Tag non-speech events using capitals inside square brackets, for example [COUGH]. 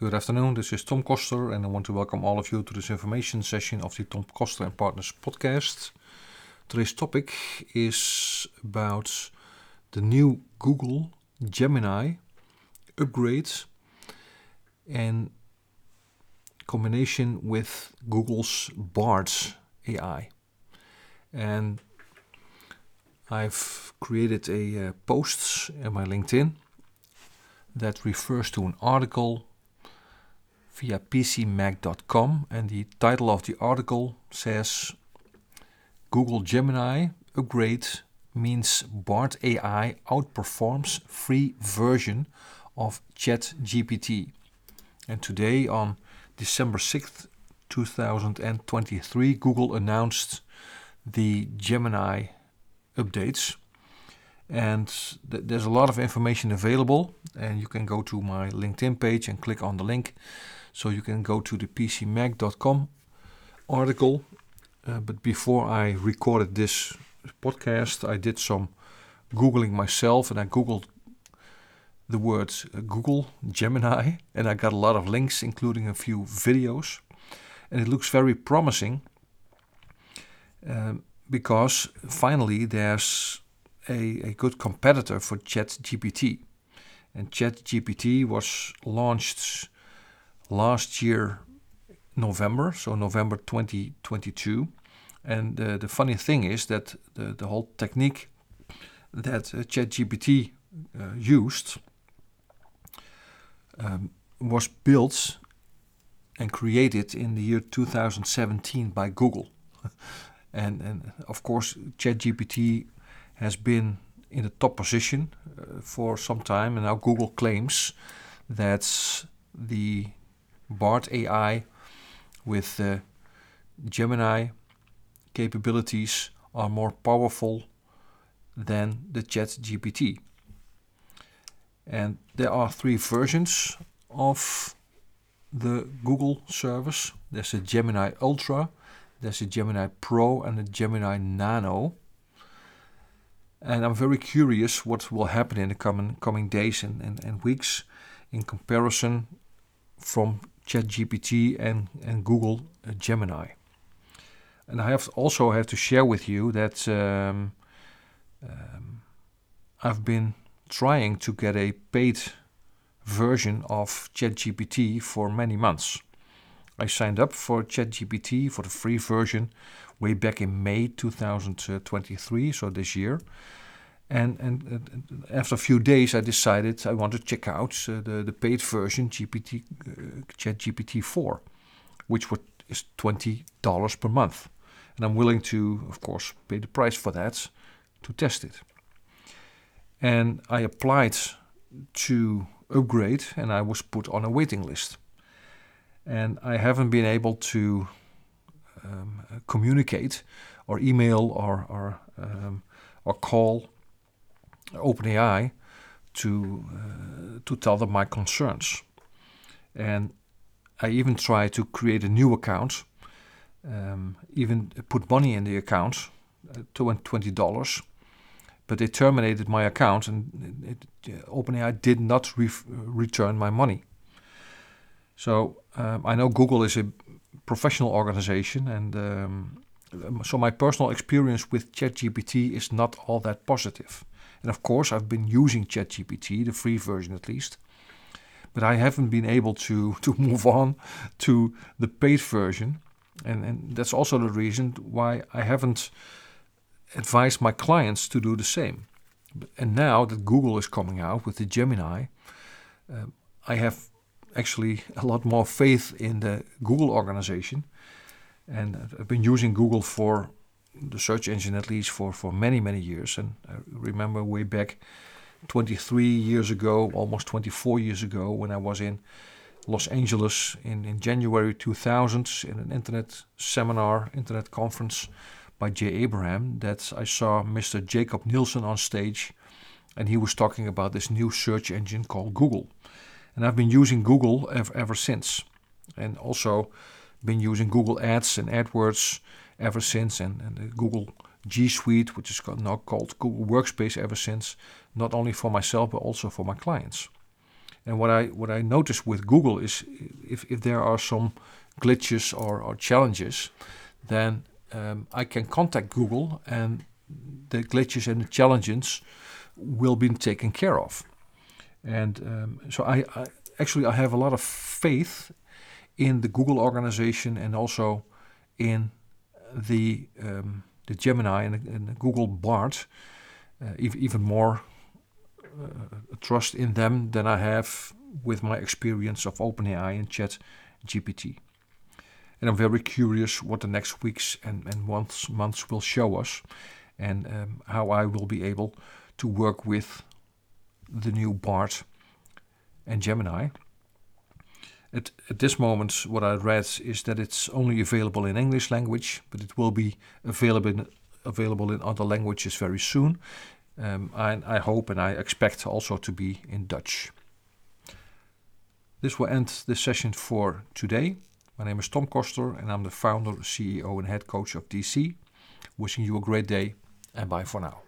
Good afternoon, this is Tom Koster, and I want to welcome all of you to this information session of the Tom Koster and Partners podcast. Today's topic is about the new Google Gemini upgrade and combination with Google's Bard AI. And I've created a uh, post in my LinkedIn that refers to an article via pcmag.com and the title of the article says Google Gemini upgrade means Bard AI outperforms free version of ChatGPT. And today on December 6th, 2023, Google announced the Gemini updates. And th- there's a lot of information available, and you can go to my LinkedIn page and click on the link. So you can go to the pcmag.com article. Uh, but before I recorded this podcast, I did some Googling myself and I Googled the words uh, Google Gemini and I got a lot of links, including a few videos. And it looks very promising um, because finally there's a, a good competitor for ChatGPT. And ChatGPT was launched last year, November, so November 2022. And uh, the funny thing is that the, the whole technique that uh, ChatGPT uh, used um, was built and created in the year 2017 by Google. [LAUGHS] and, and of course, ChatGPT has been in the top position uh, for some time, and now Google claims that the Bard AI with uh, Gemini capabilities are more powerful than the Chat GPT. And there are three versions of the Google service. There's a Gemini Ultra, there's a Gemini Pro, and a Gemini Nano. And I'm very curious what will happen in the coming coming days and, and, and weeks in comparison from ChatGPT and, and Google uh, Gemini. And I have also have to share with you that um, um, I've been trying to get a paid version of ChatGPT for many months. I signed up for ChatGPT for the free version way back in May 2023, so this year. And, and, after a few days, I decided I want to check out uh, the, the paid version GPT, uh, ChatGPT 4, which would, is $20 per month. And I'm willing to, of course, pay the price for that to test it. And I applied to upgrade and I was put on a waiting list. And I haven't been able to um, communicate or email or, or, um, or call OpenAI to uh, to tell them my concerns, and I even tried to create a new account, um, even put money in the account, uh, twenty dollars, but they terminated my account, and it, it, OpenAI did not re return my money. So um, I know Google is a professional organization, and um, so my personal experience with ChatGPT is not all that positive. And of course, I've been using ChatGPT, the free version at least, but I haven't been able to, [LAUGHS] to move on to the paid version. And, and that's also the reason why I haven't advised my clients to do the same. And now that Google is coming out with the Gemini, uh, I have actually a lot more faith in the Google organization. And I've been using Google for the search engine at least for, for many, many years. And I remember way back 23 years ago, almost 24 years ago, when I was in Los Angeles in, in January 2000 in an internet seminar, internet conference by Jay Abraham, that I saw Mr. Jakob Nielsen on stage and he was talking about this new search engine called Google. And I've been using Google ever, ever since. And also been using Google Ads and AdWords ever since, and, and the Google G Suite, which is now called Google Workspace ever since, not only for myself but also for my clients. And what I what I notice with Google is if, if there are some glitches or, or challenges, then um, I can contact Google and the glitches and the challenges will be taken care of. And um, so I, I, actually I have a lot of faith in the Google organization and also in the um, the Gemini and and Google Bard, uh, even, more uh, trust in them than I have with my experience of OpenAI and Chat GPT. And I'm very curious what the next weeks and, and months, months will show us and um, how I will be able to work with the new Bard and Gemini. At, at this moment, what I read is that it's only available in English language, but it will be available in, available in other languages very soon. Um, I, I hope and I expect also to be in Dutch. This will end the session for today. My name is Tom Koster and I'm the founder, CEO, and head coach of DC. Wishing you a great day and bye for now.